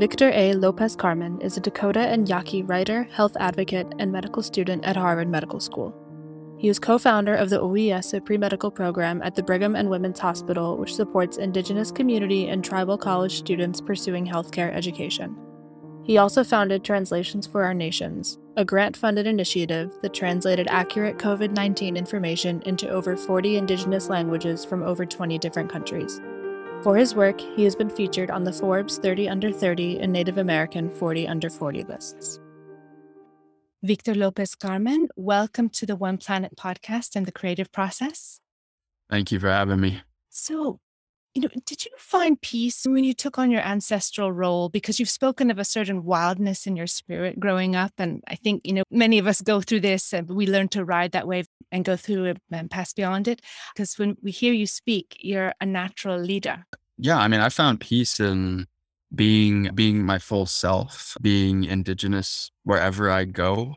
Victor A. Lopez Carmen is a Dakota and Yaqui writer, health advocate, and medical student at Harvard Medical School. He is co founder of the Ohiyesa pre medical program at the Brigham and Women's Hospital, which supports Indigenous community and tribal college students pursuing healthcare education. He also founded Translations for Our Nations, a grant funded initiative that translated accurate COVID 19 information into over 40 Indigenous languages from over 20 different countries. For his work, he has been featured on the Forbes 30 Under 30 and Native American 40 Under 40 lists. Victor Lopez Carmen, welcome to the One Planet podcast and the creative process. Thank you for having me. So, you know, did you find peace when you took on your ancestral role? Because you've spoken of a certain wildness in your spirit growing up. And I think, you know, many of us go through this and we learn to ride that wave and go through it and pass beyond it. Because when we hear you speak, you're a natural leader. Yeah. I mean, I found peace in being being my full self, being indigenous wherever I go.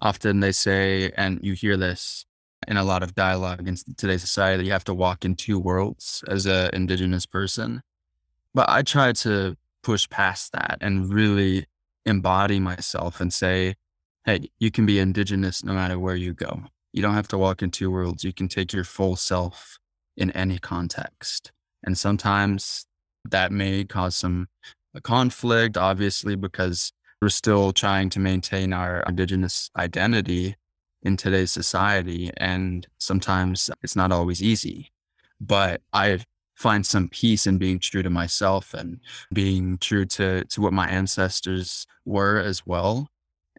Often they say, and you hear this in a lot of dialogue in today's society that you have to walk in two worlds as an indigenous person. But I try to push past that and really embody myself and say, hey, you can be indigenous no matter where you go. You don't have to walk in two worlds. You can take your full self in any context. And sometimes that may cause some uh, conflict, obviously, because we're still trying to maintain our indigenous identity in today's society. And sometimes it's not always easy. But I find some peace in being true to myself and being true to, to what my ancestors were as well.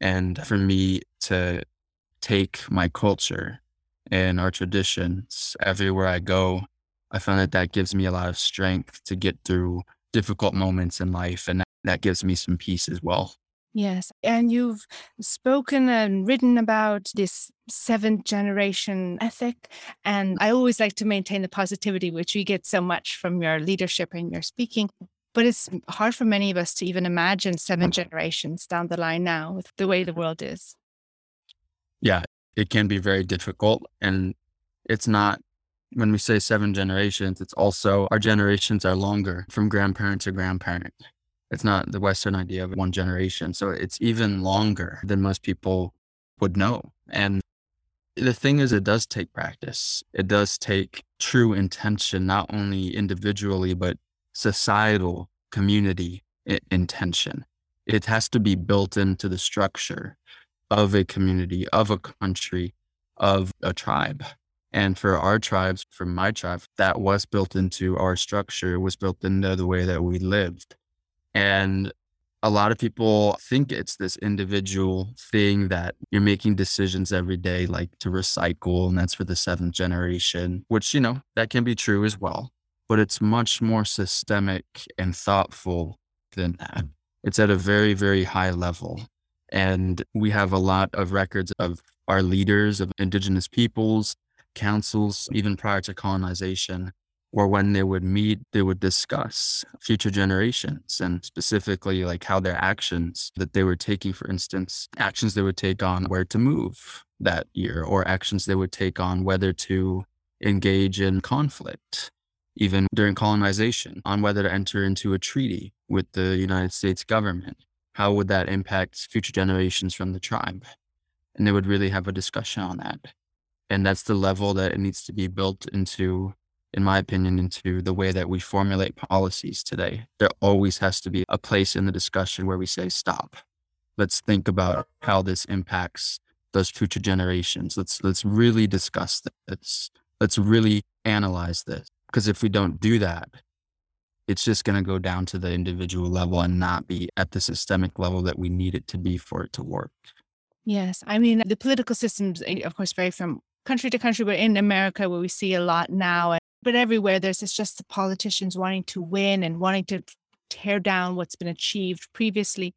And for me to take my culture and our traditions everywhere I go, I find that that gives me a lot of strength to get through difficult moments in life. And that, that gives me some peace as well. Yes. And you've spoken and written about this seventh generation ethic. And I always like to maintain the positivity, which we get so much from your leadership and your speaking. But it's hard for many of us to even imagine seven generations down the line now with the way the world is. Yeah, it can be very difficult. And it's not, when we say seven generations, it's also our generations are longer from grandparent to grandparent. It's not the Western idea of one generation. So it's even longer than most people would know. And the thing is, it does take practice. It does take true intention, not only individually, but societal community intention. It has to be built into the structure of a community, of a country, of a tribe. And for our tribes, for my tribe, that was built into our structure, was built into the way that we lived. And a lot of people think it's this individual thing that you're making decisions every day, like to recycle, and that's for the seventh generation, which, you know, that can be true as well. But it's much more systemic and thoughtful than that. It's at a very, very high level. And we have a lot of records of our leaders, of indigenous peoples, councils, even prior to colonization, or when they would meet, they would discuss future generations and specifically like how their actions that they were taking, for instance, actions they would take on where to move that year, or actions they would take on whether to engage in conflict, even during colonization, on whether to enter into a treaty with the United States government. How would that impact future generations from the tribe? And they would really have a discussion on that. And that's the level that it needs to be built into in my opinion, into the way that we formulate policies today. There always has to be a place in the discussion where we say, stop. Let's think about how this impacts those future generations. Let's let's really discuss this. Let's really analyze this. Because if we don't do that, it's just going to go down to the individual level and not be at the systemic level that we need it to be for it to work. Yes. I mean, the political systems, eh, of course, vary from country to country, but in America, where we see a lot now, but everywhere there's it's just the politicians wanting to win and wanting to tear down what's been achieved previously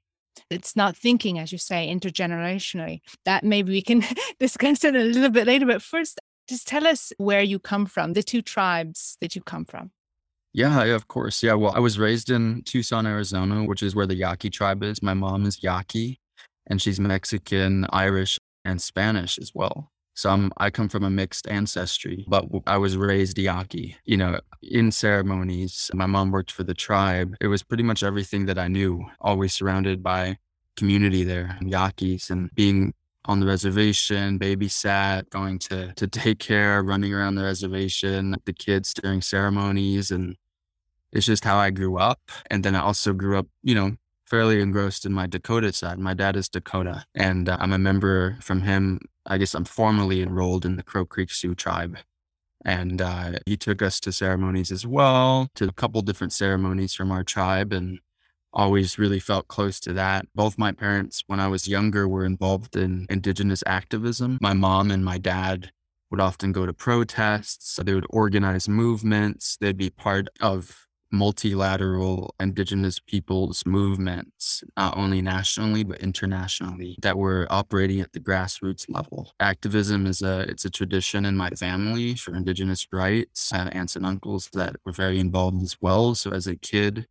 it's not thinking as you say intergenerationally that maybe we can discuss it a little bit later but first just tell us where you come from the two tribes that you come from yeah, of course. Yeah. Well, I was raised in Tucson, Arizona, which is where the Yaqui tribe is. My mom is Yaqui and she's Mexican, Irish, and Spanish as well. So I'm, I come from a mixed ancestry, but I was raised Yaqui. You know, in ceremonies, my mom worked for the tribe. It was pretty much everything that I knew, always surrounded by community there, Yaquis, and being on the reservation, babysat, going to to take care, running around the reservation, the kids during ceremonies, and it's just how I grew up. And then I also grew up, you know, fairly engrossed in my Dakota side. My dad is Dakota, and uh, I'm a member from him. I guess I'm formally enrolled in the Crow Creek Sioux tribe. And uh, he took us to ceremonies as well, to a couple different ceremonies from our tribe, and always really felt close to that. Both my parents, when I was younger, were involved in Indigenous activism. My mom and my dad would often go to protests, they would organize movements, they'd be part of multilateral indigenous peoples movements, not only nationally but internationally, that were operating at the grassroots level. Activism is a it's a tradition in my family for indigenous rights. I have aunts and uncles that were very involved as well. So as a kid,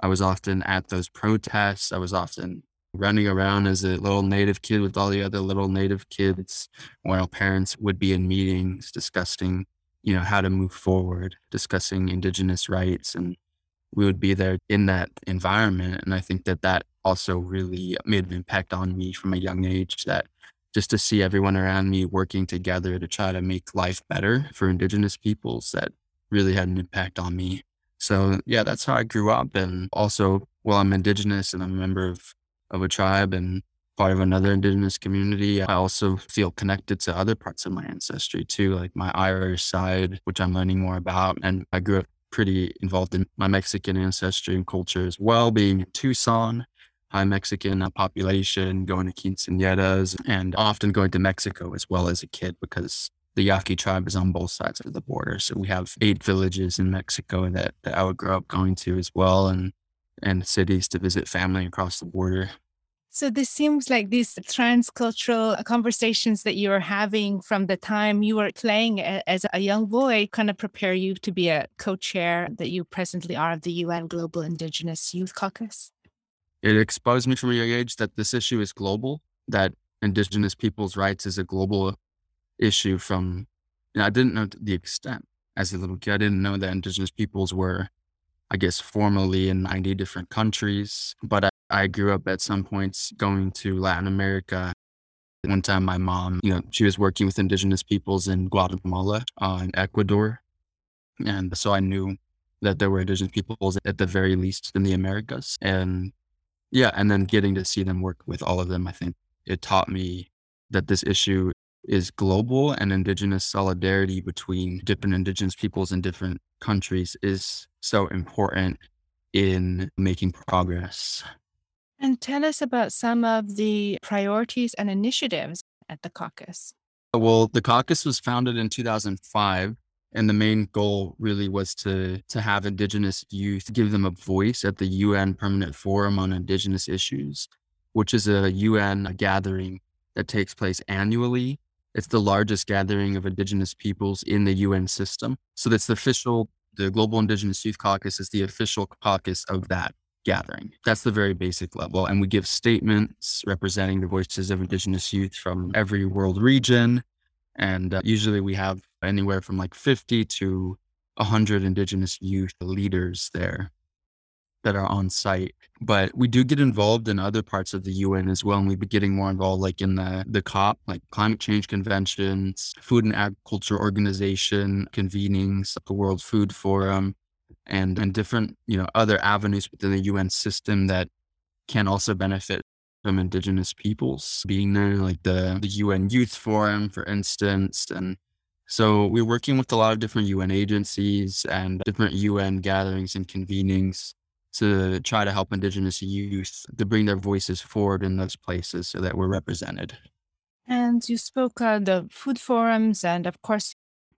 I was often at those protests. I was often running around as a little native kid with all the other little native kids while parents would be in meetings discussing you know, how to move forward, discussing indigenous rights. And we would be there in that environment. And I think that that also really made an impact on me from a young age that just to see everyone around me working together to try to make life better for indigenous peoples that really had an impact on me. So yeah, that's how I grew up. And also, well, I'm indigenous and I'm a member of, of a tribe and part of another indigenous community. I also feel connected to other parts of my ancestry too, like my Irish side, which I'm learning more about. And I grew up pretty involved in my Mexican ancestry and culture as well, being in Tucson, high Mexican population, going to quinceañeras, and often going to Mexico as well as a kid because the Yaqui tribe is on both sides of the border. So we have eight villages in Mexico that, that I would grow up going to as well and and cities to visit family across the border. So this seems like these transcultural conversations that you're having from the time you were playing as a young boy kind of prepare you to be a co-chair that you presently are of the UN Global Indigenous Youth Caucus. It exposed me from a young age that this issue is global, that indigenous people's rights is a global issue from you know, I didn't know the extent as a little kid. I didn't know that indigenous peoples were I guess formally in 90 different countries, but I grew up at some points going to Latin America. One time, my mom, you know, she was working with indigenous peoples in Guatemala uh, and Ecuador. And so I knew that there were indigenous peoples at the very least in the Americas. And yeah, and then getting to see them work with all of them, I think it taught me that this issue is global and indigenous solidarity between different indigenous peoples in different countries is so important in making progress. And tell us about some of the priorities and initiatives at the caucus. Well, the caucus was founded in 2005 and the main goal really was to to have indigenous youth give them a voice at the UN Permanent Forum on Indigenous Issues, which is a UN gathering that takes place annually. It's the largest gathering of indigenous peoples in the UN system. So that's the official the Global Indigenous Youth Caucus is the official caucus of that gathering. That's the very basic level. And we give statements representing the voices of Indigenous youth from every world region. And uh, usually we have anywhere from like 50 to 100 Indigenous youth leaders there that are on site. But we do get involved in other parts of the UN as well. And we've been getting more involved like in the, the COP, like climate change conventions, food and agriculture organization convenings, the World Food Forum, and and different you know other avenues within the UN system that can also benefit from indigenous peoples being there, like the the UN Youth Forum, for instance, and so we're working with a lot of different UN agencies and different UN gatherings and convenings to try to help indigenous youth to bring their voices forward in those places so that we're represented. And you spoke of the food forums and of course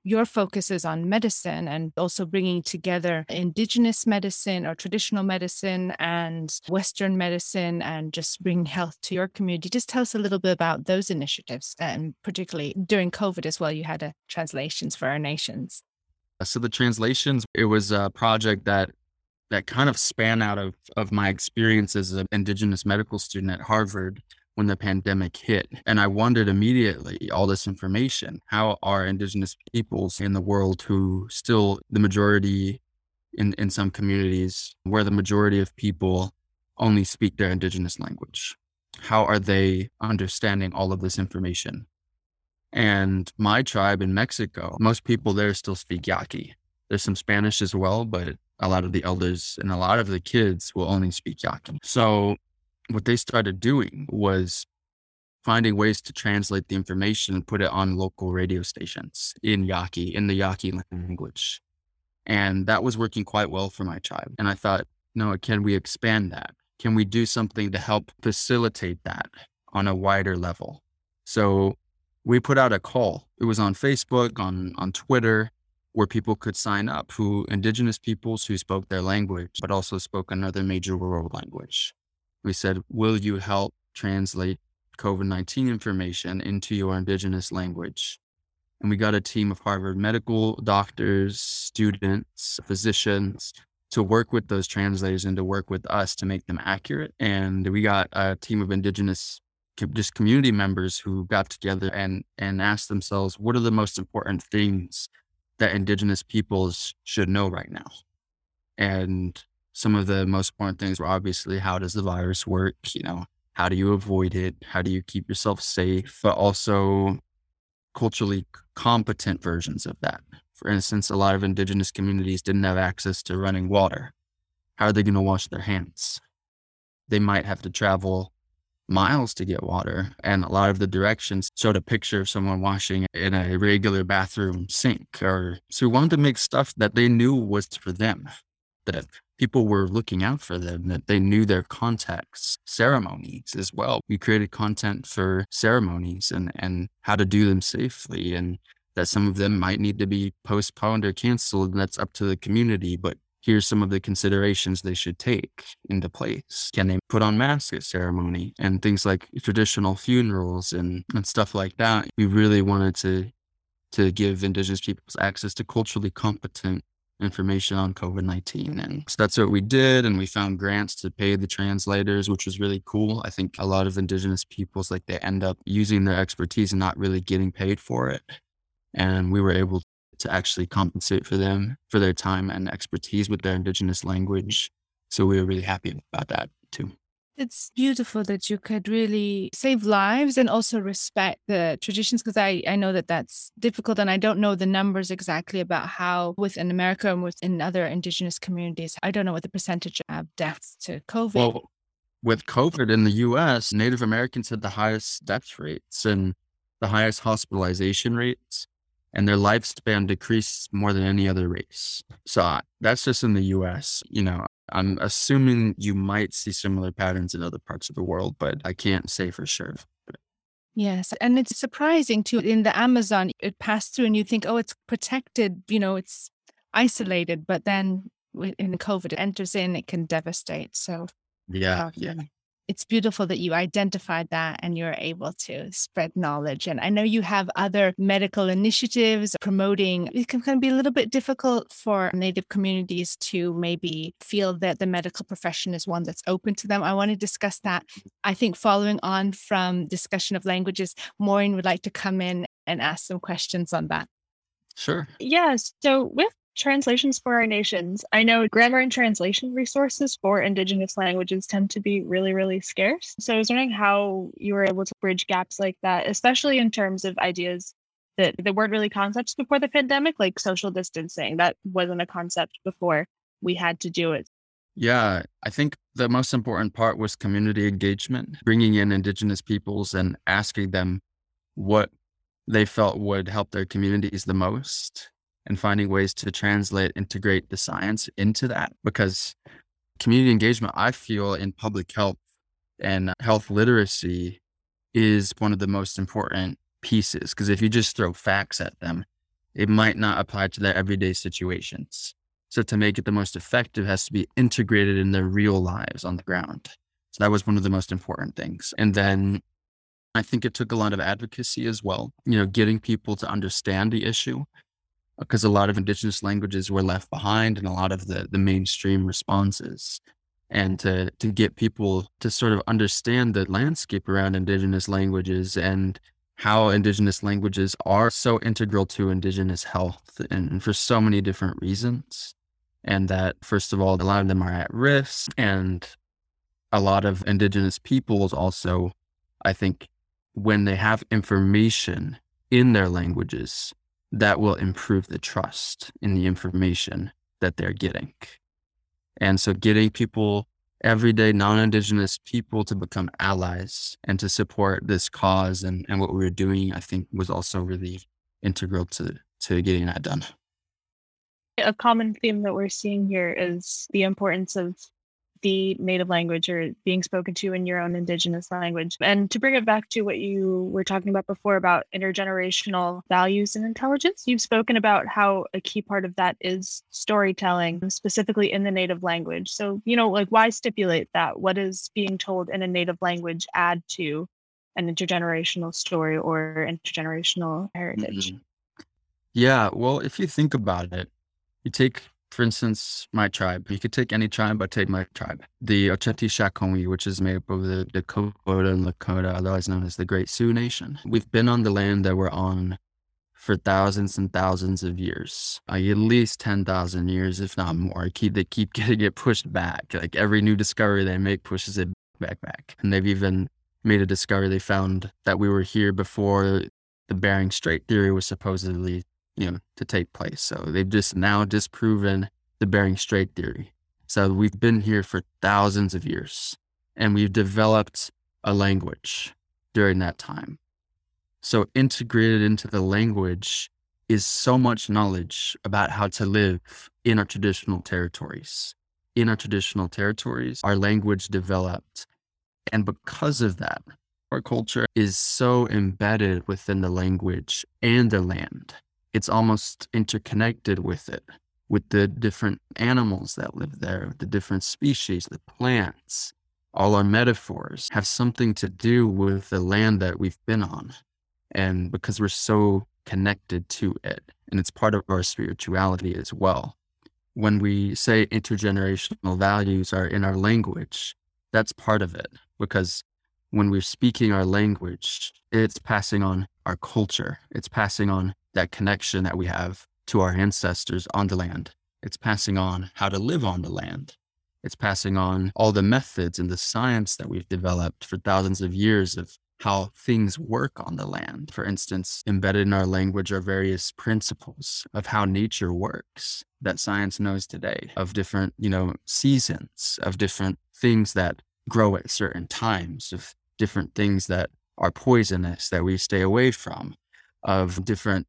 your focus is on medicine and also bringing together indigenous medicine or traditional medicine and Western medicine and just bring health to your community. Just tell us a little bit about those initiatives and particularly during COVID as well, you had a translations for our nations. So the translations, it was a project that that kind of span out of, of my experience as an indigenous medical student at Harvard when the pandemic hit. And I wondered immediately all this information how are Indigenous peoples in the world who still, the majority in, in some communities, where the majority of people only speak their Indigenous language? How are they understanding all of this information? And my tribe in Mexico, most people there still speak Yaqui. There's some Spanish as well, but a lot of the elders and a lot of the kids will only speak Yaqui. So what they started doing was finding ways to translate the information and put it on local radio stations in Yaqui, in the Yaqui language. And that was working quite well for my tribe. And I thought, no, can we expand that? Can we do something to help facilitate that on a wider level? So we put out a call. It was on Facebook, on, on Twitter, where people could sign up who indigenous peoples who spoke their language, but also spoke another major world language. We said, Will you help translate COVID 19 information into your indigenous language? And we got a team of Harvard medical doctors, students, physicians to work with those translators and to work with us to make them accurate. And we got a team of indigenous just community members who got together and and asked themselves what are the most important things that indigenous peoples should know right now. And some of the most important things were obviously how does the virus work? You know how do you avoid it? How do you keep yourself safe? But also culturally competent versions of that. For instance a lot of indigenous communities didn't have access to running water. How are they going to wash their hands? They might have to travel miles to get water. And a lot of the directions showed a picture of someone washing in a regular bathroom sink. Or so we wanted to make stuff that they knew was for them, that people were looking out for them, that they knew their contexts, ceremonies as well. We created content for ceremonies and, and how to do them safely and that some of them might need to be postponed or canceled. And that's up to the community. But here's some of the considerations they should take into place. Can they put on masks at ceremony and things like traditional funerals and, and stuff like that? We really wanted to to give indigenous peoples access to culturally competent information on COVID-19. And so that's what we did. And we found grants to pay the translators, which was really cool. I think a lot of indigenous peoples, like they end up using their expertise and not really getting paid for it. And we were able to actually compensate for them for their time and expertise with their indigenous language. So we were really happy about that too. It's beautiful that you could really save lives and also respect the traditions because I, I know that that's difficult and I don't know the numbers exactly about how within America and within other indigenous communities, I don't know what the percentage of deaths to COVID. Well, with COVID in the US, Native Americans had the highest death rates and the highest hospitalization rates and their lifespan decreased more than any other race. So uh, that's just in the US. You know, I'm assuming you might see similar patterns in other parts of the world, but I can't say for sure. Yes. And it's surprising too. In the Amazon, it passed through and you think, oh, it's protected, you know, it's isolated. But then in COVID, it enters in, it can devastate. So, yeah. Yeah it's beautiful that you identified that and you're able to spread knowledge. And I know you have other medical initiatives promoting. It can, can be a little bit difficult for Native communities to maybe feel that the medical profession is one that's open to them. I want to discuss that. I think following on from discussion of languages, Maureen would like to come in and ask some questions on that. Sure. Yes. So, with translations for our nations. I know grammar and translation resources for Indigenous languages tend to be really, really scarce. So I was wondering how you were able to bridge gaps like that, especially in terms of ideas that, that weren't really concepts before the pandemic, like social distancing. That wasn't a concept before we had to do it. Yeah, I think the most important part was community engagement, bringing in Indigenous peoples and asking them what they felt would help their communities the most and finding ways to translate, integrate the science into that. Because community engagement, I feel in public health and health literacy is one of the most important pieces. Because if you just throw facts at them, it might not apply to their everyday situations. So to make it the most effective has to be integrated in their real lives on the ground. So that was one of the most important things. And then I think it took a lot of advocacy as well, you know, getting people to understand the issue because a lot of indigenous languages were left behind in a lot of the, the mainstream responses. and to, to get people to sort of understand the landscape around indigenous languages and how indigenous languages are so integral to indigenous health and for so many different reasons. And that, first of all, a lot of them are at risk. And a lot of indigenous peoples also, I think, when they have information in their languages, that will improve the trust in the information that they're getting. And so getting people, everyday non Indigenous people to become allies and to support this cause and, and what we were doing, I think was also really integral to, to getting that done. A common theme that we're seeing here is the importance of the native language or being spoken to in your own indigenous language. And to bring it back to what you were talking about before about intergenerational values and intelligence, you've spoken about how a key part of that is storytelling, specifically in the native language. So, you know, like why stipulate that? What is being told in a native language add to an intergenerational story or intergenerational heritage? Mm-hmm. Yeah, well, if you think about it, you take for instance, my tribe. You could take any tribe, but take my tribe. The Oceti Sakowin, which is made up of the Dakota and Lakota, otherwise known as the Great Sioux Nation. We've been on the land that we're on for thousands and thousands of years, uh, at least 10,000 years, if not more. Keep, they keep getting it pushed back. Like every new discovery they make pushes it back, back. And they've even made a discovery. They found that we were here before the Bering Strait theory was supposedly you know, to take place. So they've just now disproven the Bering Strait theory. So we've been here for thousands of years and we've developed a language during that time. So integrated into the language is so much knowledge about how to live in our traditional territories. In our traditional territories, our language developed. And because of that, our culture is so embedded within the language and the land it's almost interconnected with it, with the different animals that live there, the different species, the plants. All our metaphors have something to do with the land that we've been on. And because we're so connected to it, and it's part of our spirituality as well. When we say intergenerational values are in our language, that's part of it because when we're speaking our language, it's passing on our culture, it's passing on that connection that we have to our ancestors on the land. It's passing on how to live on the land. It's passing on all the methods and the science that we've developed for thousands of years of how things work on the land. For instance, embedded in our language are various principles of how nature works that science knows today, of different, you know, seasons, of different things that grow at certain times, of different things that are poisonous that we stay away from, of different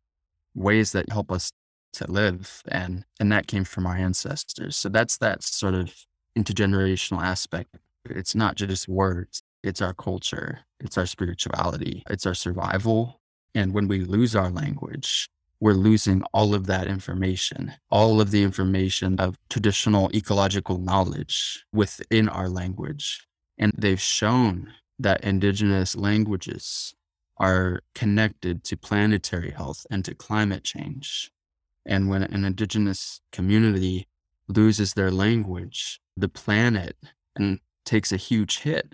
ways that help us to live and and that came from our ancestors. So that's that sort of intergenerational aspect. It's not just words it's our culture it's our spirituality it's our survival. And when we lose our language we're losing all of that information all of the information of traditional ecological knowledge within our language. And they've shown that indigenous languages are connected to planetary health and to climate change. And when an indigenous community loses their language, the planet and takes a huge hit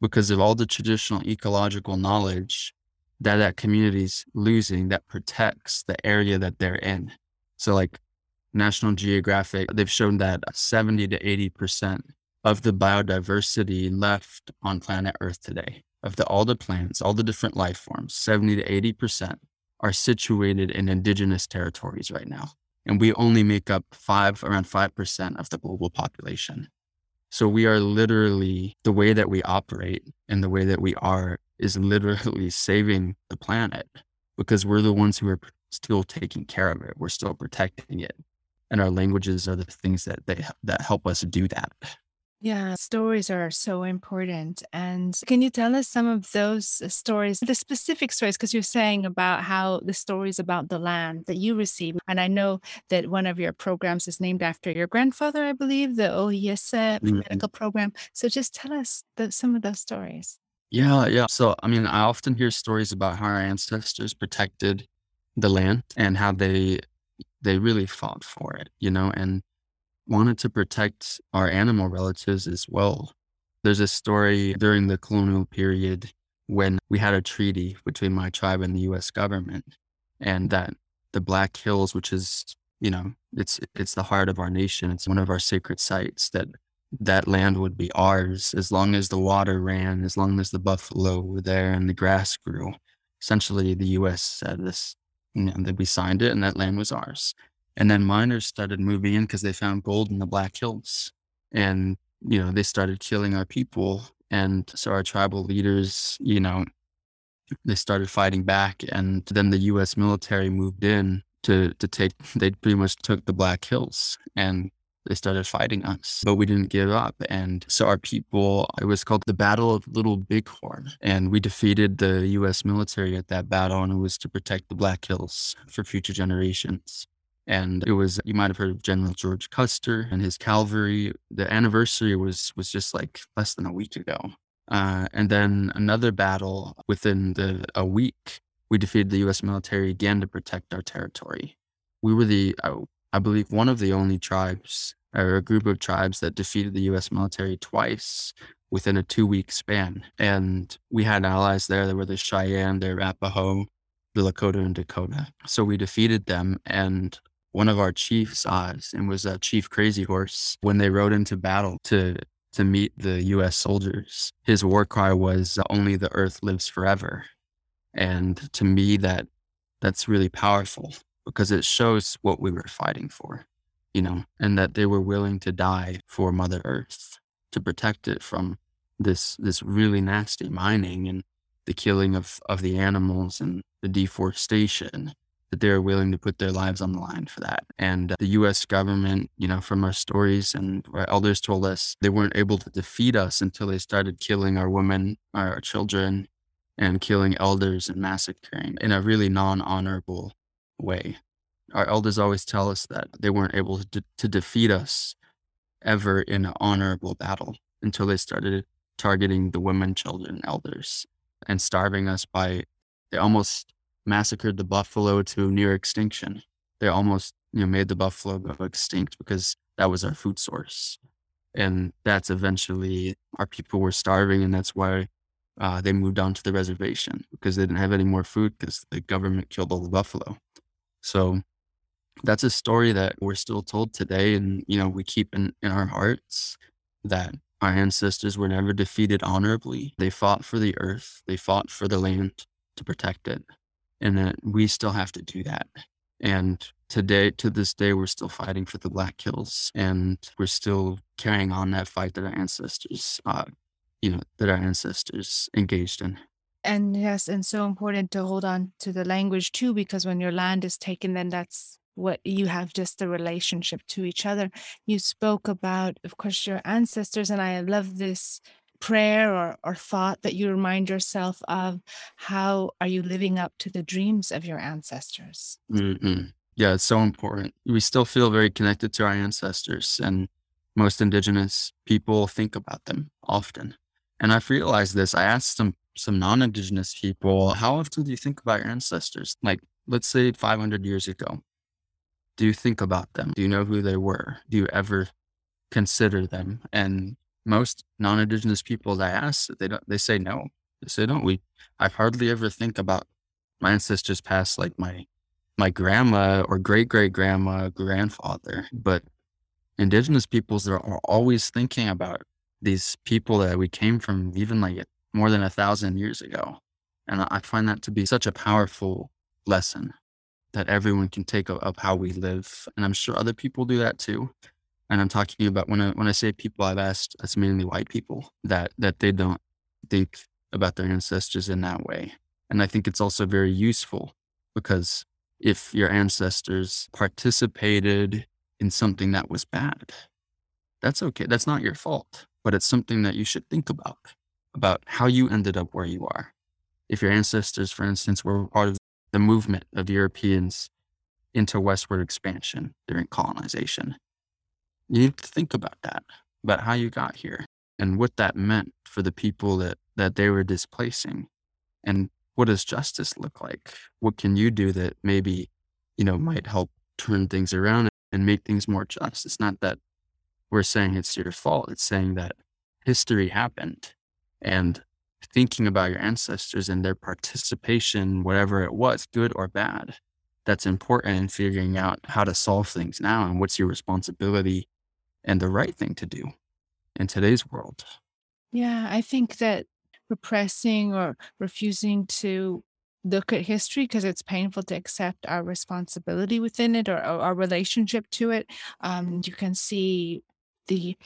because of all the traditional ecological knowledge that that community's losing that protects the area that they're in. So like National Geographic, they've shown that 70 to 80% of the biodiversity left on planet Earth today of the, all the plants, all the different life forms, 70 to 80% are situated in indigenous territories right now. And we only make up five, around 5% of the global population. So we are literally, the way that we operate and the way that we are is literally saving the planet because we're the ones who are still taking care of it. We're still protecting it. And our languages are the things that they, that help us do that. Yeah, stories are so important. And can you tell us some of those uh, stories, the specific stories? Because you're saying about how the stories about the land that you receive. And I know that one of your programs is named after your grandfather, I believe, the Ohiyesa mm-hmm. medical program. So just tell us the, some of those stories. Yeah, yeah. So, I mean, I often hear stories about how our ancestors protected the land and how they they really fought for it, you know, and wanted to protect our animal relatives as well. There's a story during the colonial period when we had a treaty between my tribe and the US government, and that the Black Hills, which is, you know, it's it's the heart of our nation, it's one of our sacred sites, that that land would be ours as long as the water ran, as long as the buffalo were there and the grass grew. Essentially, the US said this, you know, that we signed it and that land was ours. And then miners started moving in because they found gold in the Black Hills. And, you know, they started killing our people. And so our tribal leaders, you know, they started fighting back. And then the US military moved in to, to take, they pretty much took the Black Hills and they started fighting us, but we didn't give up. And so our people, it was called the Battle of Little Bighorn. And we defeated the US military at that battle, and it was to protect the Black Hills for future generations. And it was, you might have heard of General George Custer and his cavalry. The anniversary was was just like less than a week ago. Uh, and then another battle within the a week, we defeated the U.S. military again to protect our territory. We were the, uh, I believe, one of the only tribes or a group of tribes that defeated the US military twice within a two week span. And we had allies there that were the Cheyenne, the Arapaho, the Lakota, and Dakota. So we defeated them. And one of our chiefs, eyes and was a Chief Crazy Horse, when they rode into battle to to meet the US soldiers, his war cry was only the earth lives forever. And to me that that's really powerful because it shows what we were fighting for, you know, and that they were willing to die for Mother Earth to protect it from this this really nasty mining and the killing of of the animals and the deforestation that they're willing to put their lives on the line for that. And uh, the US government, you know, from our stories and our elders told us they weren't able to defeat us until they started killing our women, our children, and killing elders and massacring in a really non honorable way. Our elders always tell us that they weren't able to, to defeat us ever in an honorable battle until they started targeting the women, children, elders, and starving us by they almost massacred the buffalo to near extinction. They almost you know made the buffalo go extinct because that was our food source, and that's eventually our people were starving, and that's why uh, they moved on to the reservation because they didn't have any more food because the government killed all the buffalo. So that's a story that we're still told today. And, you know, we keep in, in our hearts that our ancestors were never defeated honorably. They fought for the earth, they fought for the land to protect it. And that we still have to do that. And today, to this day, we're still fighting for the Black Hills and we're still carrying on that fight that our ancestors, uh, you know, that our ancestors engaged in. And yes, and so important to hold on to the language too, because when your land is taken, then that's what you have just the relationship to each other. You spoke about, of course, your ancestors, and I love this prayer or, or thought that you remind yourself of how are you living up to the dreams of your ancestors hmm Yeah, it's so important. We still feel very connected to our ancestors, and most Indigenous people think about them often. And I've realized this. I asked some some non-indigenous people, how often do you think about your ancestors? Like, let's say 500 years ago. Do you think about them? Do you know who they were? Do you ever consider them? And most non-indigenous people that I ask, they don't. They say no. They say don't. We. I hardly ever think about my ancestors past, like my my grandma or great great grandma, grandfather. But indigenous peoples are, always thinking about these people that we came from, even like more than a thousand years ago. And I find that to be such a powerful lesson that everyone can take of, of how we live. And I'm sure other people do that too. And I'm talking about when I when I say people I've asked, uh, that's mainly white people that that they don't think about their ancestors in that way. And I think it's also very useful because if your ancestors participated in something that was bad, that's okay. That's not your fault, but it's something that you should think about about how you ended up where you are. If your ancestors, for instance, were part of the movement of Europeans into westward expansion during colonization, you need to think about that, about how you got here and what that meant for the people that, that they were displacing. And what does justice look like? What can you do that maybe, you know, might help turn things around and make things more just? It's not that we're saying it's your fault. It's saying that history happened and thinking about your ancestors and their participation, whatever it was, good or bad, that's important in figuring out how to solve things now and what's your responsibility and the right thing to do in today's world. Yeah, I think that repressing or refusing to look at history because it's painful to accept our responsibility within it or, or our relationship to it. Um, you can see the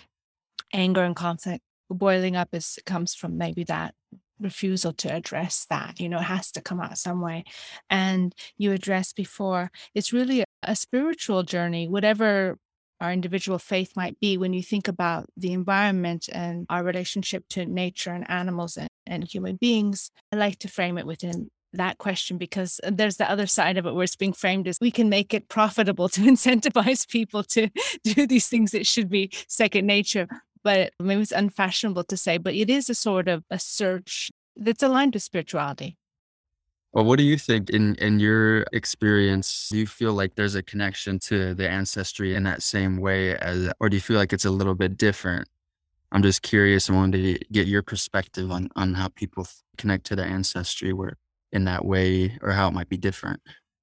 anger and conflict boiling up as comes from maybe that refusal to address that you know it has to come out some way and you addressed before it's really a spiritual journey whatever our individual faith might be when you think about the environment and our relationship to nature and animals and, and human beings i like to frame it within that question because there's the other side of it where it's being framed as we can make it profitable to incentivize people to do these things that should be second nature but maybe it's unfashionable to say, but it is a sort of a search that's aligned with spirituality. Well, what do you think in in your experience? Do you feel like there's a connection to the ancestry in that same way as, or do you feel like it's a little bit different? I'm just curious. I wanted to get your perspective on on how people connect to their ancestry, where in that way, or how it might be different.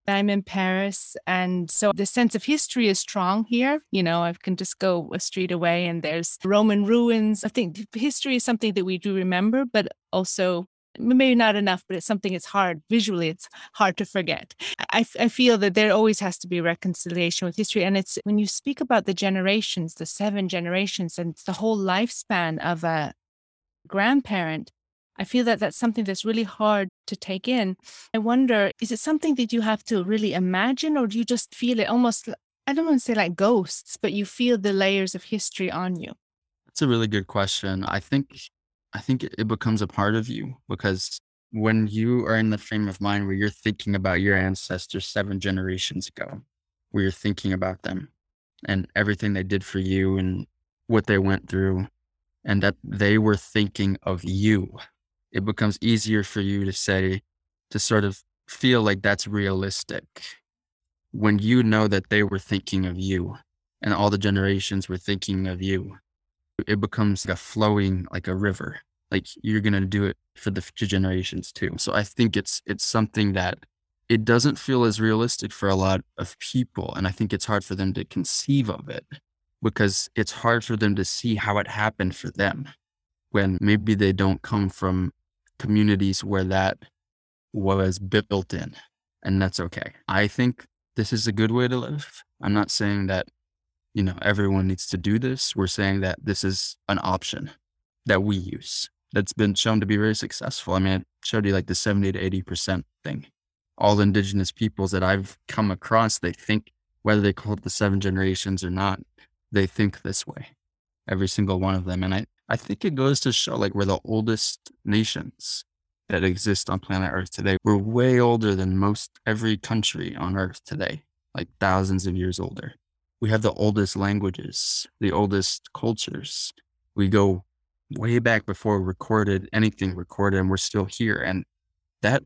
I'm in Paris. And so the sense of history is strong here. You know, I can just go a street away and there's Roman ruins. I think history is something that we do remember, but also maybe not enough, but it's something it's hard visually, it's hard to forget. I, I feel that there always has to be reconciliation with history. And it's when you speak about the generations, the seven generations, and the whole lifespan of a grandparent, I feel that that's something that's really hard to take in. I wonder, is it something that you have to really imagine, or do you just feel it almost, I don't want to say like ghosts, but you feel the layers of history on you? That's a really good question. I think, I think it becomes a part of you because when you are in the frame of mind where you're thinking about your ancestors seven generations ago, where you're thinking about them and everything they did for you and what they went through, and that they were thinking of you it becomes easier for you to say, to sort of feel like that's realistic when you know that they were thinking of you and all the generations were thinking of you. It becomes like a flowing like a river. Like you're gonna do it for the future generations too. So I think it's it's something that it doesn't feel as realistic for a lot of people. And I think it's hard for them to conceive of it because it's hard for them to see how it happened for them when maybe they don't come from communities where that was built in, and that's okay. I think this is a good way to live. I'm not saying that, you know, everyone needs to do this. We're saying that this is an option that we use that's been shown to be very successful. I mean, I showed you like the 70 to 80% thing. All indigenous peoples that I've come across, they think, whether they call it the seven generations or not, they think this way. Every single one of them. And I, I think it goes to show like we're the oldest nations that exist on planet Earth today. We're way older than most every country on Earth today, like thousands of years older. We have the oldest languages, the oldest cultures. We go way back before recorded anything recorded, and we're still here. And that,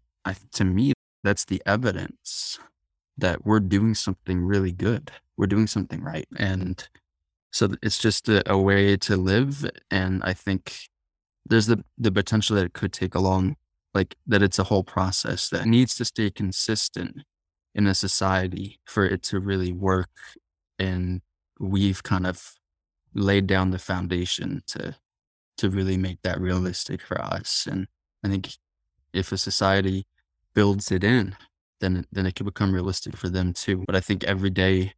to me, that's the evidence that we're doing something really good. We're doing something right. And so it's just a, a, way to live. And I think there's the, the potential that it could take a long, like that it's a whole process that needs to stay consistent in a society for it to really work. And we've kind of laid down the foundation to, to really make that realistic for us. And I think if a society builds it in, then, then it can become realistic for them too. But I think every day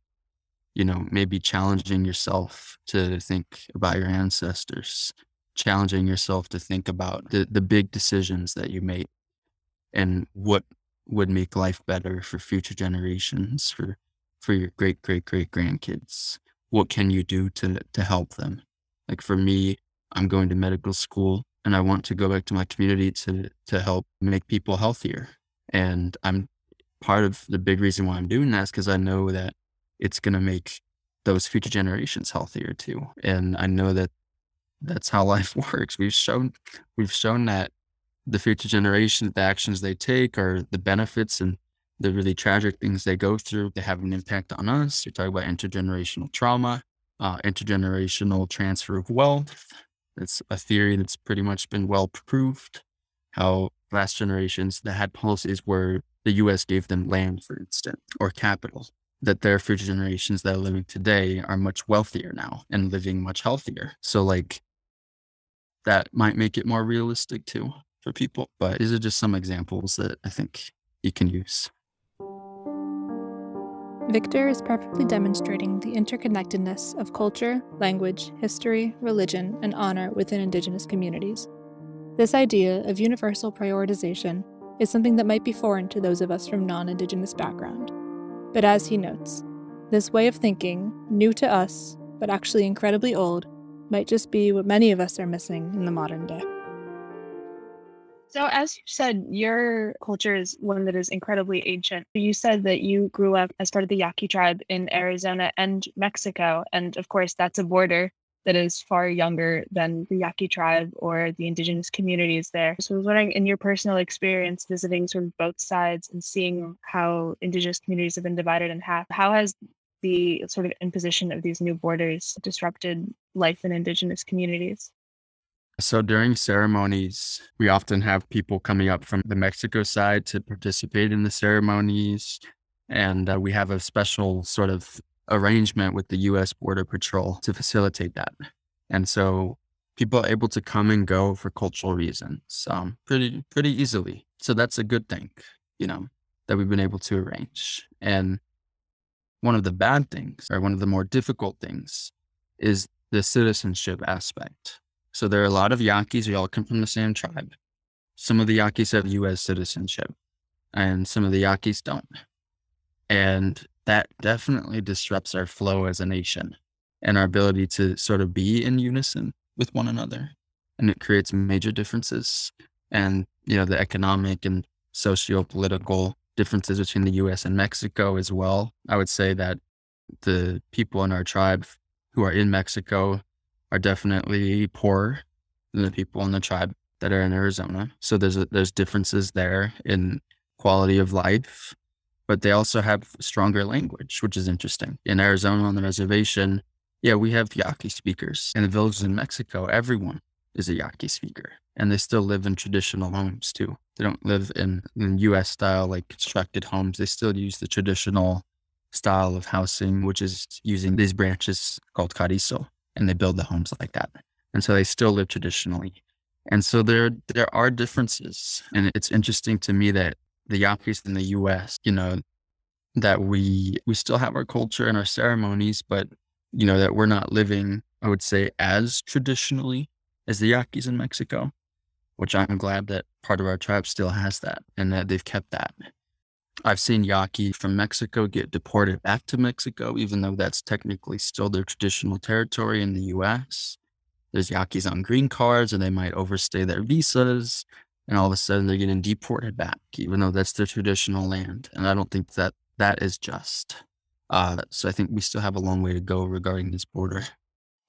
you know, maybe challenging yourself to think about your ancestors, challenging yourself to think about the, the big decisions that you made and what would make life better for future generations, for for your great great great grandkids. What can you do to to help them? Like for me, I'm going to medical school and I want to go back to my community to to help make people healthier. And I'm part of the big reason why I'm doing that is because I know that it's going to make those future generations healthier too. And I know that that's how life works. We've shown we've shown that the future generations, the actions they take, are the benefits and the really tragic things they go through. They have an impact on us. You're talking about intergenerational trauma. uh, intergenerational transfer of wealth. It's a theory that's pretty much been well proved. How last generations that had policies where the US gave them land, for instance, or capital, that their future generations that are living today are much wealthier now and living much healthier. So, like, that might make it more realistic too for people. But these are just some examples that I think you can use. Victor is perfectly demonstrating the interconnectedness of culture, language, history, religion, and honor within Indigenous communities. This idea of universal prioritization is something that might be foreign to those of us from non Indigenous background. But as he notes, this way of thinking, new to us, but actually incredibly old, might just be what many of us are missing in the modern day. So, as you said, your culture is one that is incredibly ancient. You said that you grew up as part of the Yaqui tribe in Arizona and Mexico. And of course, that's a border that is far younger than the Yaqui tribe or the indigenous communities there. So I was wondering, in your personal experience visiting sort of both sides and seeing how indigenous communities have been divided in half, how has the sort of imposition of these new borders disrupted life in indigenous communities? So during ceremonies, we often have people coming up from the Mexico side to participate in the ceremonies. And uh, we have a special sort of arrangement with the US Border Patrol to facilitate that. And so people are able to come and go for cultural reasons um, pretty pretty easily. So that's a good thing, you know, that we've been able to arrange. And one of the bad things, or one of the more difficult things, is the citizenship aspect. So there are a lot of Yaquis. We all come from the same tribe. Some of the Yaquis have U.S. citizenship, and some of the Yaquis don't. And that definitely disrupts our flow as a nation and our ability to sort of be in unison with one another. And it creates major differences and, you know, the economic and socio-political differences between the US and Mexico as well. I would say that the people in our tribe who are in Mexico are definitely poorer than the people in the tribe that are in Arizona. So there's a, there's differences there in quality of life but they also have stronger language, which is interesting. In Arizona on the reservation, yeah, we have Yaqui speakers. In the villages in Mexico, everyone is a Yaqui speaker. And they still live in traditional homes too. They don't live in, in US style, like constructed homes. They still use the traditional style of housing, which is using these branches called carrizo. And they build the homes like that. And so they still live traditionally. And so there there are differences. And it's interesting to me that the Yaquis in the US, you know, that we we still have our culture and our ceremonies, but you know, that we're not living, I would say, as traditionally as the Yaquis in Mexico, which I'm glad that part of our tribe still has that and that they've kept that. I've seen Yaqui from Mexico get deported back to Mexico, even though that's technically still their traditional territory in the US. There's Yaquis on green cards and they might overstay their visas and all of a sudden they're getting deported back, even though that's their traditional land. And I don't think that that is just. Uh, so I think we still have a long way to go regarding this border.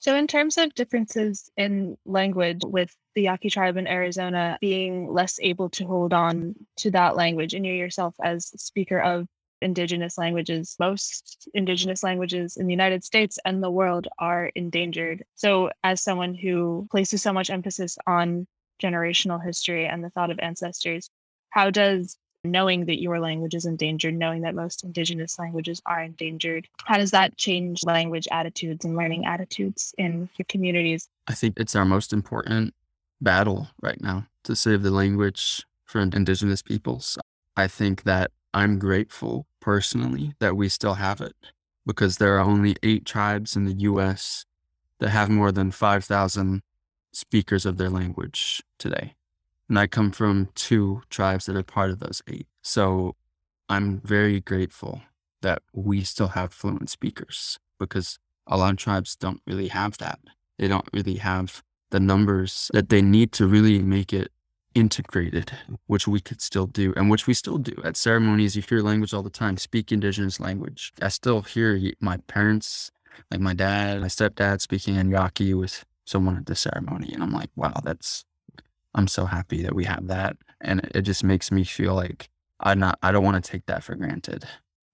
So, in terms of differences in language, with the Yaqui tribe in Arizona being less able to hold on to that language, and you yourself as speaker of indigenous languages, most indigenous languages in the United States and the world are endangered. So, as someone who places so much emphasis on generational history and the thought of ancestors. How does knowing that your language is endangered, knowing that most indigenous languages are endangered, how does that change language attitudes and learning attitudes in your communities? I think it's our most important battle right now to save the language for indigenous peoples. I think that I'm grateful personally that we still have it because there are only eight tribes in the US that have more than 5,000 speakers of their language today. And I come from two tribes that are part of those eight. So I'm very grateful that we still have fluent speakers because a lot of tribes don't really have that. They don't really have the numbers that they need to really make it integrated, which we could still do and which we still do. At ceremonies, you hear language all the time, speak indigenous language. I still hear my parents, like my dad, my stepdad speaking in Yaqui with someone at the ceremony. And I'm like, wow, that's, I'm so happy that we have that. And it just makes me feel like I not, I don't want to take that for granted.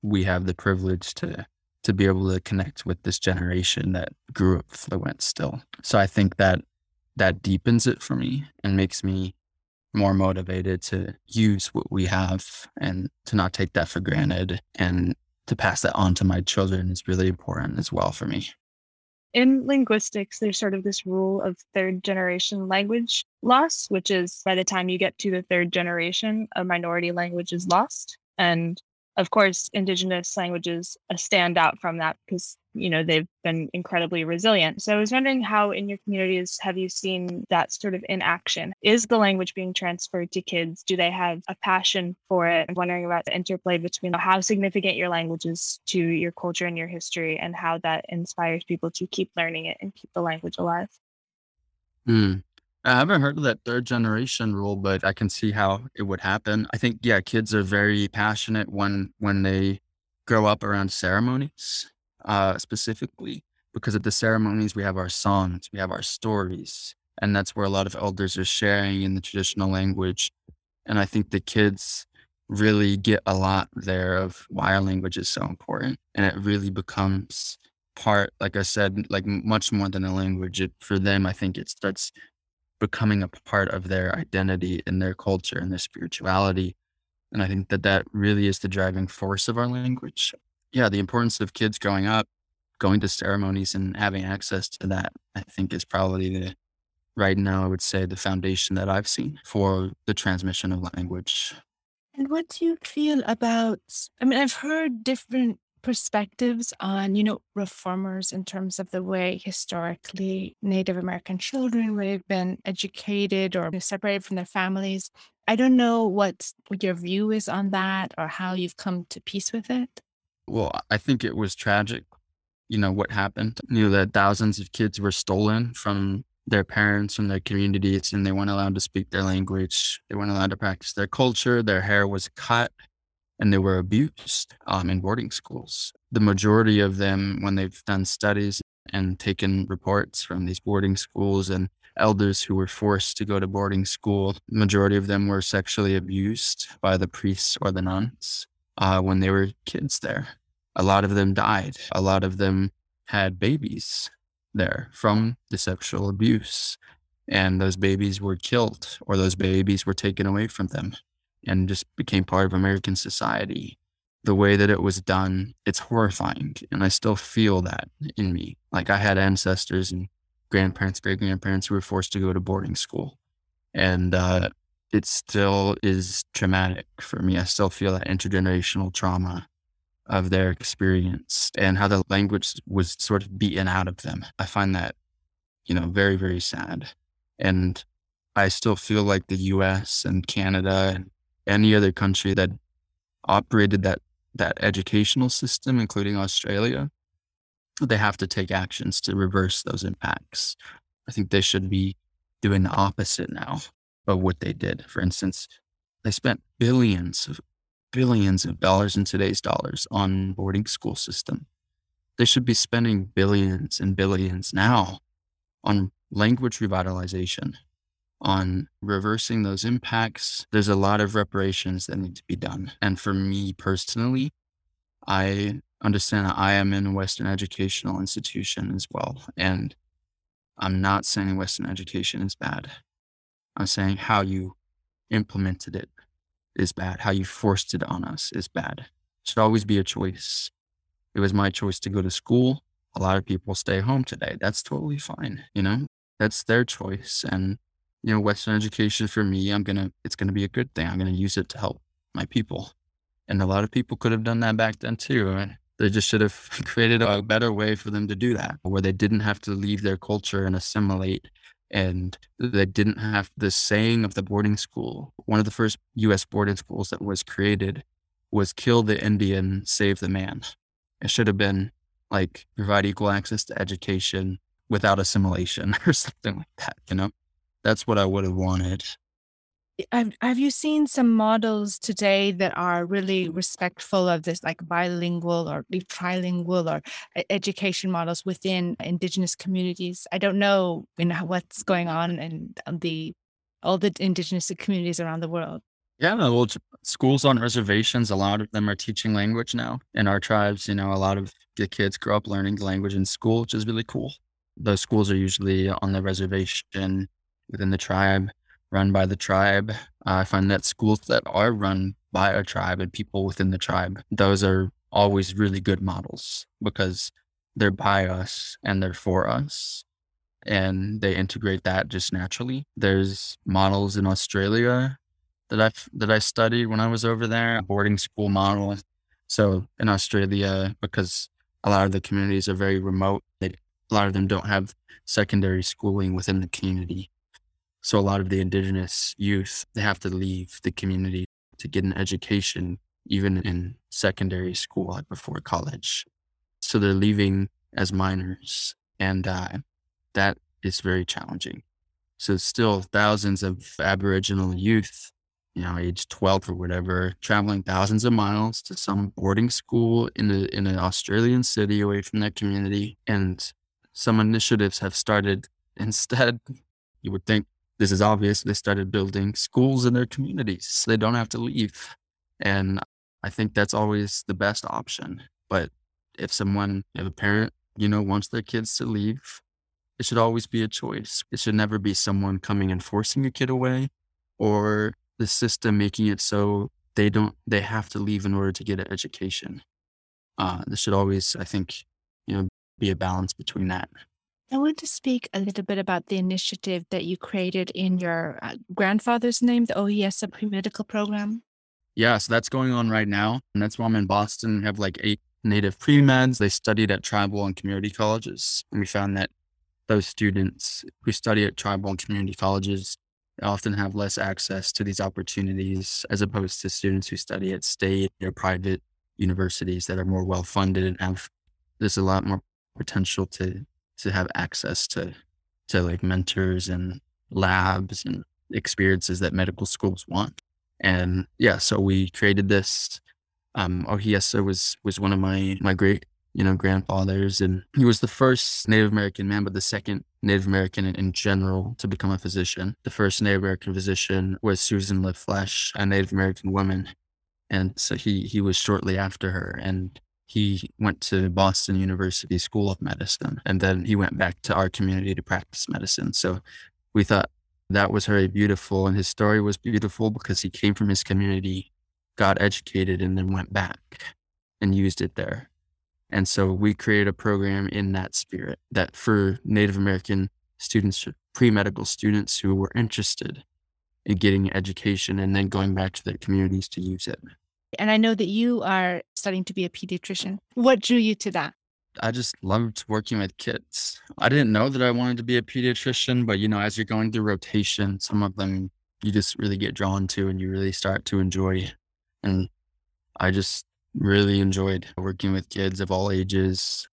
We have the privilege to, to be able to connect with this generation that grew up fluent still. So I think that that deepens it for me and makes me more motivated to use what we have and to not take that for granted and to pass that on to my children is really important as well for me. In linguistics, there's sort of this rule of third generation language loss, which is by the time you get to the third generation, a minority language is lost. And of course, indigenous languages stand out from that because you know they've been incredibly resilient. So I was wondering how in your communities have you seen that sort of in action? Is the language being transferred to kids? Do they have a passion for it? I'm wondering about the interplay between how significant your language is to your culture and your history, and how that inspires people to keep learning it and keep the language alive. Mm. I haven't heard of that third generation rule, but I can see how it would happen. I think, yeah, kids are very passionate when when they grow up around ceremonies, uh, specifically because at the ceremonies we have our songs, we have our stories, and that's where a lot of elders are sharing in the traditional language. And I think the kids really get a lot there of why our language is so important, and it really becomes part, like I said, like much more than a language. It, for them, I think it starts becoming a part of their identity and their culture and their spirituality. And I think that that really is the driving force of our language. Yeah, the importance of kids growing up, going to ceremonies and having access to that, I think is probably the, right now, I would say, the foundation that I've seen for the transmission of language. And what do you feel about? I mean, I've heard different perspectives on, you know, reformers in terms of the way historically Native American children would have been educated or separated from their families. I don't know what, your view is on that or how you've come to peace with it. Well, I think it was tragic, you know, what happened. You know, that thousands of kids were stolen from their parents, from their communities, and they weren't allowed to speak their language. They weren't allowed to practice their culture. Their hair was cut and they were abused um, in boarding schools. The majority of them, when they've done studies and taken reports from these boarding schools and elders who were forced to go to boarding school, majority of them were sexually abused by the priests or the nuns uh, when they were kids there. A lot of them died. A lot of them had babies there from the sexual abuse. And those babies were killed or those babies were taken away from them and just became part of American society. The way that it was done, it's horrifying. And I still feel that in me. Like I had ancestors and grandparents, great grandparents who were forced to go to boarding school. And uh, it still is traumatic for me. I still feel that intergenerational trauma of their experience and how the language was sort of beaten out of them. I find that, you know, very, very sad. And I still feel like the US and Canada and any other country that operated that that educational system, including Australia, they have to take actions to reverse those impacts. I think they should be doing the opposite now of what they did. For instance, they spent billions of billions of dollars in today's dollars on boarding school system. They should be spending billions and billions now on language revitalization, on reversing those impacts. There's a lot of reparations that need to be done. And for me personally, I understand that I am in a Western educational institution as well. And I'm not saying Western education is bad. I'm saying how you implemented it is bad. How you forced it on us is bad. It should always be a choice. It was my choice to go to school. A lot of people stay home today. That's totally fine. You know, that's their choice. And you know, Western education for me, I'm gonna it's gonna be a good thing. I'm gonna use it to help my people. And a lot of people could have done that back then too. And they just should have created a better way for them to do that, where they didn't have to leave their culture and assimilate. And they didn't have the saying of the boarding school. One of the first US boarding schools that was created was kill the Indian, save the man. It should have been like provide equal access to education without assimilation or something like that, you know? That's what I would have wanted. Have, have you seen some models today that are really respectful of this, like bilingual or trilingual or education models within Indigenous communities? I don't know, you know what's going on in um, the all the Indigenous communities around the world. Yeah, well, schools on reservations, a lot of them are teaching language now. In our tribes, you know, a lot of the kids grow up learning the language in school, which is really cool. Those schools are usually on the reservation within the tribe, run by the tribe. I find that schools that are run by a tribe and people within the tribe, those are always really good models because they're by us and they're for us and they integrate that just naturally. There's models in Australia that I that I studied when I was over there, boarding school model. So in Australia, because a lot of the communities are very remote, they, a lot of them don't have secondary schooling within the community. So a lot of the indigenous youth they have to leave the community to get an education, even in secondary school, like before college. So they're leaving as minors, and uh, that is very challenging. So still thousands of Aboriginal youth you know, age 12 or whatever, traveling thousands of miles to some boarding school in a, in an Australian city away from their community. And some initiatives have started instead, you would think this is obvious, they started building schools in their communities. So they don't have to leave. And I think that's always the best option. But if someone, if a parent, you know, wants their kids to leave, it should always be a choice. It should never be someone coming and forcing a kid away or the system making it so they don't they have to leave in order to get an education. Uh, there should always, I think, you know, be a balance between that. I want to speak a little bit about the initiative that you created in your uh, grandfather's name, the Ohiyesa pre-medical program. Yeah, so that's going on right now. And that's why I'm in Boston. We have like eight native pre-meds. They studied at tribal and community colleges. And we found that those students who study at tribal and community colleges often have less access to these opportunities as opposed to students who study at state or private universities that are more well funded and have there's a lot more potential to to have access to to like mentors and labs and experiences that medical schools want. And yeah, so we created this. Um, Ohiyesa was was one of my my great you know grandfathers, and he was the first Native American man, but the second Native American in general to become a physician. The first Native American physician was Susan La Flesche, a Native American woman. And so he, he was shortly after her. And he went to Boston University School of Medicine. And then he went back to our community to practice medicine. So we thought that was very beautiful. And his story was beautiful because he came from his community, got educated, and then went back and used it there. And so we created a program in that spirit that for Native American students, pre medical students who were interested in getting education and then going back to their communities to use it. And I know that you are studying to be a pediatrician. What drew you to that? I just loved working with kids. I didn't know that I wanted to be a pediatrician, but you know, as you're going through rotation, some of them you just really get drawn to and you really start to enjoy. And I just really enjoyed working with kids of all ages.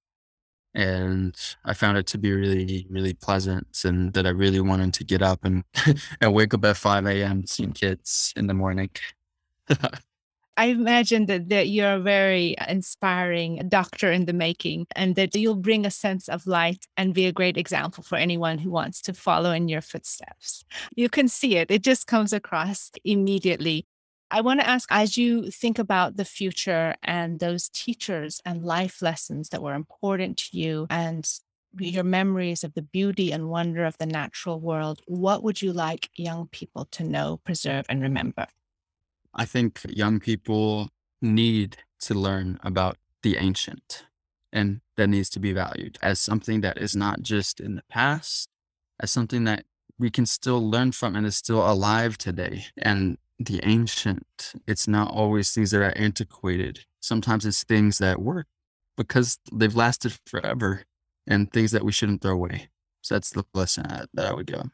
And I found it to be really, really pleasant and that I really wanted to get up and, and wake up at 5 a.m. seeing kids in the morning. I imagine that, that you're a very inspiring doctor in the making and that you'll bring a sense of light and be a great example for anyone who wants to follow in your footsteps. You can see it, it just comes across immediately. I want to ask as you think about the future and those teachers and life lessons that were important to you and your memories of the beauty and wonder of the natural world, what would you like young people to know, preserve, and remember? I think young people need to learn about the ancient and that needs to be valued as something that is not just in the past, as something that we can still learn from and is still alive today. And the ancient. It's not always things that are antiquated. Sometimes it's things that work because they've lasted forever and things that we shouldn't throw away. So that's the lesson uh, that I would give.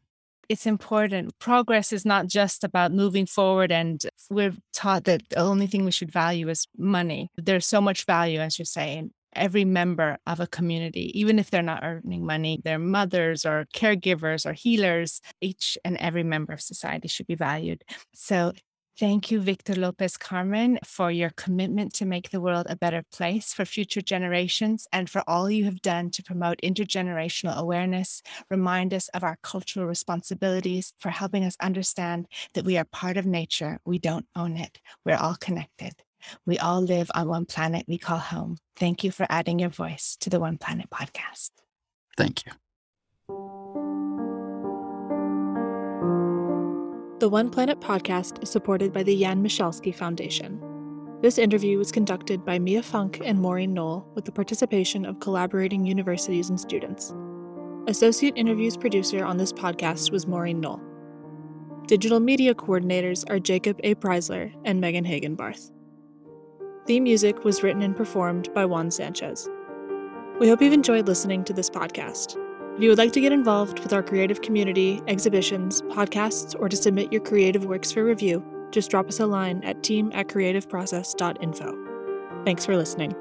It's important. Progress is not just about moving forward, and we're taught that the only thing we should value is money. There's so much value, as you say, in every member of a community, even if they're not earning money, their mothers or caregivers or healers, each and every member of society should be valued. So Thank you, Victor Lopez Carmen, for your commitment to make the world a better place for future generations and for all you have done to promote intergenerational awareness, remind us of our cultural responsibilities for helping us understand that we are part of nature. We don't own it. We're all connected. We all live on one planet we call home. Thank you for adding your voice to the One Planet podcast. Thank you. The One Planet podcast is supported by the Jan Michalski Foundation. This interview was conducted by Mia Funk and Maureen Knoll with the participation of collaborating universities and students. Associate Interviews producer on this podcast was Maureen Knoll. Digital media coordinators are Jacob A. Preisler and Megan Hagenbarth. Theme music was written and performed by Juan Sanchez. We hope you've enjoyed listening to this podcast. If you would like to get involved with our creative community, exhibitions, podcasts, or to submit your creative works for review, just drop us a line at team at creativeprocess.info. Thanks for listening.